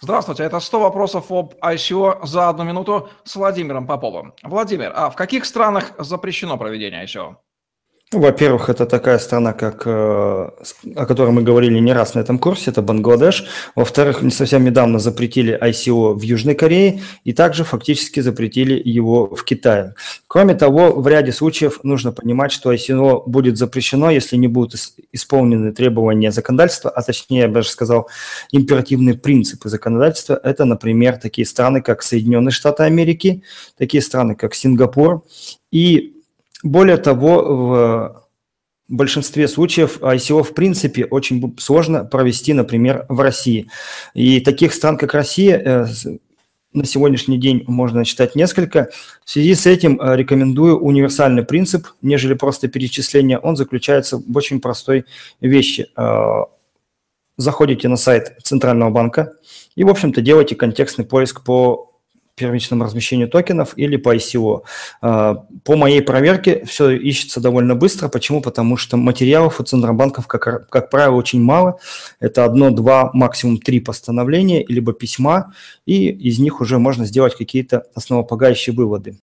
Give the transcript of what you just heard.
Здравствуйте, это 100 вопросов об ICO за одну минуту с Владимиром Поповым. Владимир, а в каких странах запрещено проведение ICO? Ну, во-первых, это такая страна, как, э, о которой мы говорили не раз на этом курсе, это Бангладеш. Во-вторых, не совсем недавно запретили ICO в Южной Корее и также фактически запретили его в Китае. Кроме того, в ряде случаев нужно понимать, что ICO будет запрещено, если не будут исполнены требования законодательства, а точнее, я бы даже сказал, императивные принципы законодательства. Это, например, такие страны, как Соединенные Штаты Америки, такие страны, как Сингапур и более того, в большинстве случаев ICO в принципе очень сложно провести, например, в России. И таких стран, как Россия, э, на сегодняшний день можно считать несколько. В связи с этим э, рекомендую универсальный принцип, нежели просто перечисление. Он заключается в очень простой вещи. Э, заходите на сайт Центрального банка и, в общем-то, делаете контекстный поиск по первичном размещении токенов или по ICO. А, по моей проверке все ищется довольно быстро. Почему? Потому что материалов у Центробанков, как, как правило, очень мало. Это одно, два, максимум три постановления, либо письма, и из них уже можно сделать какие-то основополагающие выводы.